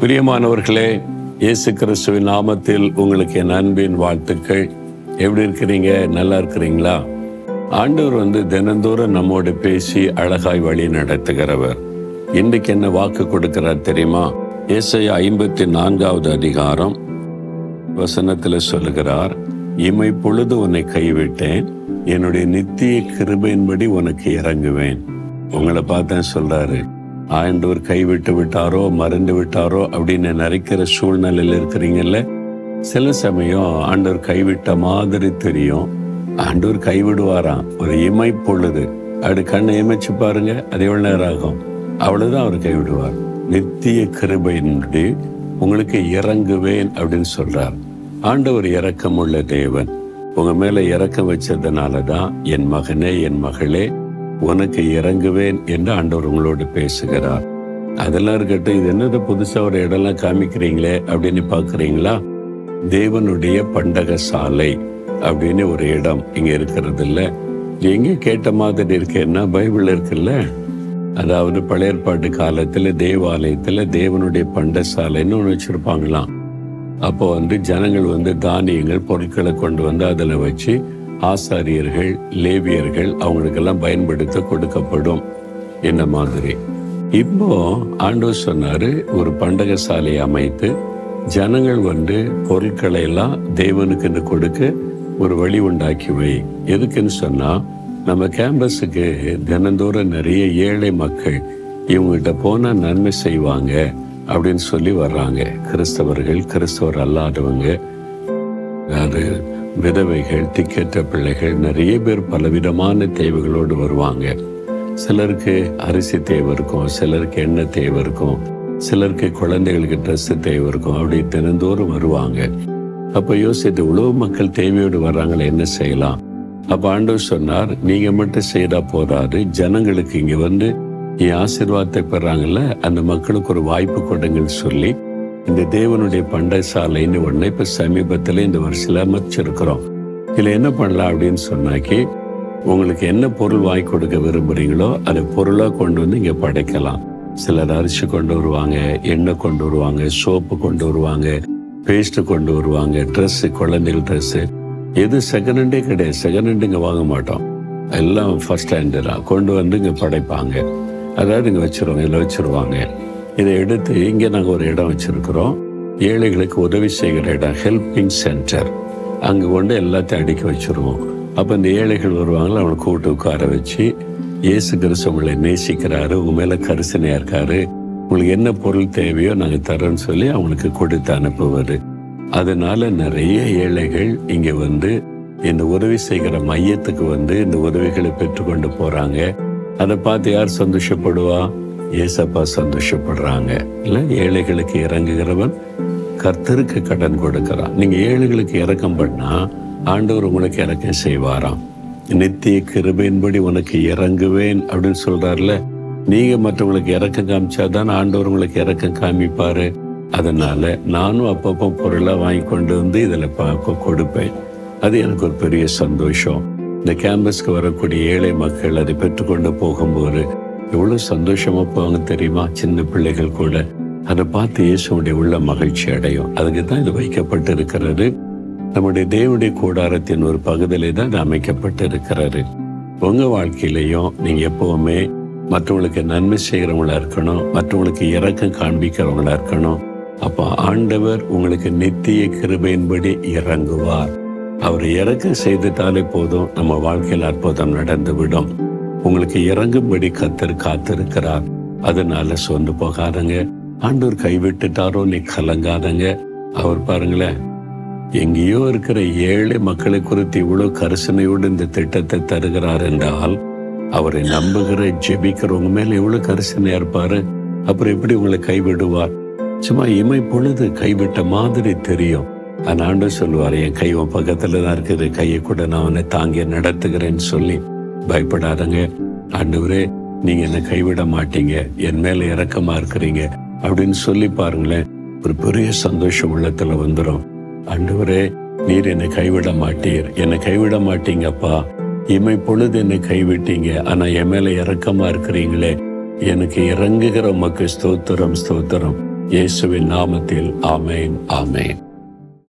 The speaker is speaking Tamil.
பிரியமானவர்களே இயேசு கிறிஸ்துவின் நாமத்தில் உங்களுக்கு என் அன்பின் வாழ்த்துக்கள். எப்படி இருக்கிறீங்க? நல்லா இருக்கிறீங்களா? ஆண்டவர் வந்து தினந்தோறும் நம்மோடு பேசி அழகாய் வழி நடத்துகிறவர். இன்றைக்கு என்ன வாக்கு கொடுக்கிறார் தெரியுமா? இயேசைய ஐம்பத்தி நான்காவது அதிகாரம் வசனத்தில் சொல்லுகிறார் இமை பொழுது உன்னை கைவிட்டேன் என்னுடைய நித்திய கிருபையின்படி உனக்கு இறங்குவேன். உங்களை பார்த்தேன் சொல்றாரு. ஆண்டவர் கைவிட்டு விட்டாரோ மறந்து விட்டாரோ அப்படின்னு நினைக்கிற சூழ்நிலையில் இருக்கிறீங்கல்ல சில சமயம் ஆண்டவர் கைவிட்ட மாதிரி தெரியும். ஆண்டவர் கைவிடுவாராம். ஒரு இமை பொழுது. அப்படி கண்ணை இமைச்சு பாருங்க அது எவ்வளோ நேரம் ஆகும்? அவ்வளவுதான் அவர் கைவிடுவார். நித்திய கிருபையின்படி உங்களுக்கு இறங்குவேன் அப்படின்னு சொல்றார். ஆண்டவர் இரக்கமுள்ள தேவன். உங்க மேல இறக்கம் வச்சதுனால தான் என் மகனே என் மகளே உனக்கு இறங்குவேன் என்று ஆண்டவர் உங்களோடு பேசுகிறார். அதெல்லாம் இருக்கட்டும் இது என்னது புதுசாக ஒரு இடம்லாம் காமிக்கிறீங்களே அப்படின்னு பார்க்குறீங்களா? தேவனுடைய பண்டக சாலை அப்படின்னு ஒரு இடம் இங்கே இருக்கிறது இல்லை எங்கே கேட்ட மாதிரி இருக்கேன்னா பைபிள் இருக்குல்ல? அதாவது பழையற்பாட்டு காலத்தில் தேவாலயத்தில் தேவனுடைய தேவனுடைய பண்டசாலைன்னு ஒன்று வச்சுருப்பாங்களாம். அப்போ வந்து ஜனங்கள் வந்து தானியங்கள் பொருட்களை கொண்டு வந்து அதில் வச்சு ஆசாரியர்கள் லேவியர்கள் அவங்களுக்கெல்லாம் பயன்படுத்த கொடுக்கப்படும் என்ன மாதிரி? இப்போ ஆண்டவர் சொன்னாரு ஒரு பண்டக சாலையை அமைத்து ஜனங்கள் வந்து பொருட்களை எல்லாம் தேவனுக்குன்னு கொடுக்க ஒரு வழி உண்டாக்கி வை. எதுக்குன்னு சொன்னா நம்ம கேம்பஸுக்கு தினந்தோறும் நிறைய ஏழை மக்கள் இவங்ககிட்ட போனா நன்மை செய்வாங்க அப்படின்னு சொல்லி வர்றாங்க. கிறிஸ்தவர்கள் கிறிஸ்தவர் அல்லாதவங்க அது விதவைகள் திக்கற்ற பிள்ளைகள் நிறைய பேர் பலவிதமான தேவைகளோடு வருவாங்க. சிலருக்கு அரிசி தேவை இருக்கும் சிலருக்கு எண்ணெய் தேவை இருக்கும் சிலருக்கு குழந்தைகளுக்கு ட்ரெஸ் தேவை இருக்கும் அப்படி தினந்தோறும் வருவாங்க. அப்போ யோசித்து உழவு மக்கள் தேவையோடு வர்றாங்களே என்ன செய்யலாம்? அப்போ ஆண்டவர் சொன்னார் நீங்கள் மட்டும் செய்தா போதாது ஜனங்களுக்கு இங்கே வந்து என் ஆசீர்வாதத்தை பெறாங்கல்ல அந்த மக்களுக்கு ஒரு வாய்ப்பு கொடுங்கன்னு சொல்லி இந்த தேவனுடைய பண்டை சாலைன்னு ஒன்று இப்போ சமீபத்தில் இந்த வருஷத்தில் அமைச்சிருக்கிறோம். இதில் என்ன பண்ணலாம் அப்படின்னு சொன்னாக்கி உங்களுக்கு என்ன பொருள் வாங்கி கொடுக்க விரும்புகிறீங்களோ அதை பொருளாக கொண்டு வந்து இங்கே படைக்கலாம். சிலர் அரிசி கொண்டு வருவாங்க எண்ணெய் கொண்டு வருவாங்க சோப்பு கொண்டு வருவாங்க பேஸ்ட் கொண்டு வருவாங்க ட்ரெஸ்ஸு குழந்தைகள் ட்ரெஸ்ஸு எது செகண்ட் ஹேண்டே கிடையாது. செகண்ட் ஹேண்டு இங்கே வாங்க மாட்டோம். எல்லாம் ஃபர்ஸ்ட் ஹேண்டு தான். கொண்டு வந்து இங்கே படைப்பாங்க. அதாவது இங்கே வச்சிருவாங்க இதில் வச்சுருவாங்க. இதை எடுத்து இங்கே நாங்கள் ஒரு இடம் வச்சுருக்கிறோம். ஏழைகளுக்கு உதவி செய்கிற இடம் ஹெல்பிங் சென்டர் அங்கே கொண்டு எல்லாத்தையும் அடுக்கி வச்சுருவோம். அப்போ இந்த ஏழைகள் வருவாங்களோ அவனை கூப்பிட்டு உட்கார வச்சு இயேசு கிறிஸ்து உங்களை நேசிக்கிறாரு உங்கள் மேலே கரிசனையாக இருக்காரு உங்களுக்கு என்ன பொருள் தேவையோ நாங்கள் தரோன்னு சொல்லி அவங்களுக்கு கொடுத்து அனுப்புவார். அதனால நிறைய ஏழைகள் இங்கே வந்து இந்த உதவி செய்கிற மையத்துக்கு வந்து இந்த உதவிகளை பெற்றுக்கொண்டு போகிறாங்க அதை பார்த்து யார் சந்தோஷப்படுவா? ஏசப்பா சந்தோஷப்படுறாங்க. இல்லை ஏழைகளுக்கு இறங்குகிறவன் கர்த்தருக்கு கடன் கொடுக்கிறான். நீங்கள் ஏழைகளுக்கு இறக்கம் பண்ணால் ஆண்டவர் உங்களுக்கு இறக்கம் செய்வாராம். நித்திய கிருபையின்படி உனக்கு இறங்குவேன் அப்படின்னு சொல்கிறார்ல நீங்கள் மற்றவங்களுக்கு இறக்கம் காமிச்சாதான் ஆண்டவர் உங்களுக்கு இறக்கம் காமிப்பார். அதனால் நானும் அப்பப்போ பொருளாக வாங்கி கொண்டு வந்து இதில் பார்க்க கொடுப்பேன். அது எனக்கு ஒரு பெரிய சந்தோஷம். இந்த கேம்பஸ்க்கு வரக்கூடிய ஏழை மக்கள் அதை பெற்றுக்கொண்டு போகும்போது எவ்வளவு சந்தோஷமா போவாங்க தெரியுமா? சின்ன பிள்ளைகள் கூட. அதை பார்த்து இயேசுடைய உள்ள மகிழ்ச்சி அடையும். அதுக்கு தான் இது வைக்கப்பட்டு இருக்கிறது நம்முடைய தேவனுடைய கூடாரத்தின் ஒரு பகுதியிலே தான் இது அமைக்கப்பட்டு இருக்கிறாரு உங்க வாழ்க்கையிலையும் நீங்க எப்பவுமே மற்றவங்களுக்கு நன்மை செய்கிறவங்களா இருக்கணும். மற்றவங்களுக்கு இறக்கம் காண்பிக்கிறவங்களா இருக்கணும். அப்போ ஆண்டவர் உங்களுக்கு நித்திய கிருபையின்படி இறங்குவார். அவர் இறக்கம் செய்துட்டாலே போதும். நம்ம வாழ்க்கையில் அற்புதம் நடந்து விடும் உங்களுக்கு இறங்கும்படி கத்தர் காத்திருக்கிறார். அதனால சொந்து போகாதங்க. ஆண்டவர் கைவிட்டுட்டாரோ நீ கலங்காதங்க. அவர் பாருங்களேன் எங்கேயோ இருக்கிற ஏழை மக்களை குறித்து இவ்வளவு கரிசனையோடு இந்த திட்டத்தை தருகிறார் என்றால் அவரை நம்புகிற ஜெபிக்கிறவங்க மேல எவ்வளவு கரிசனையா இருப்பாரு? அப்புறம் எப்படி உங்களை கைவிடுவார்? சும்மா இமை பொழுது கைவிட்ட மாதிரி தெரியும். அந்த ஆண்டு சொல்லுவார் என் கை உன் பக்கத்துல தான் இருக்குது. கையை கூட நான் அவனை தாங்கி நடத்துகிறேன்னு சொல்லி. பயப்படாதங்க. ஆண்டவரே நீங்க என்னை கைவிட மாட்டீங்க. என் மேல இறக்கமா இருக்கிறீங்க. அப்படின்னு சொல்லி பாருங்களேன். ஒரு பெரிய சந்தோஷம் உள்ளத்துல வந்துடும் ஆண்டவரே நீர் என்னை கைவிட மாட்டீர். என்னை கைவிட மாட்டீங்கப்பா. இமை பொழுது என்னை கைவிட்டீங்க. ஆனா என் மேல இறக்கமா இருக்கிறீங்களே. எனக்கு இறங்குகிற உமக்கு ஸ்தோத்திரம் ஸ்தோத்திரம். இயேசுவின் நாமத்தில். ஆமேன் ஆமேன்.